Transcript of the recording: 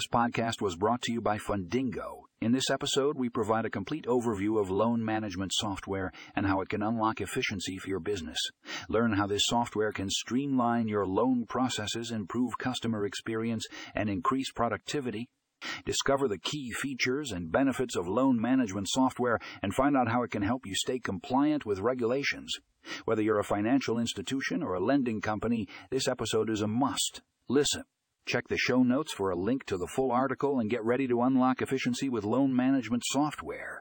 This podcast was brought to you by Fundingo. In this episode, we provide a complete overview of loan management software and how it can unlock efficiency for your business. Learn how this software can streamline your loan processes, improve customer experience, and increase productivity. Discover the key features and benefits of loan management software and find out how it can help you stay compliant with regulations. Whether you're a financial institution or a lending company, this episode is a must. Listen. Check the show notes for a link to the full article and get ready to unlock efficiency with loan management software.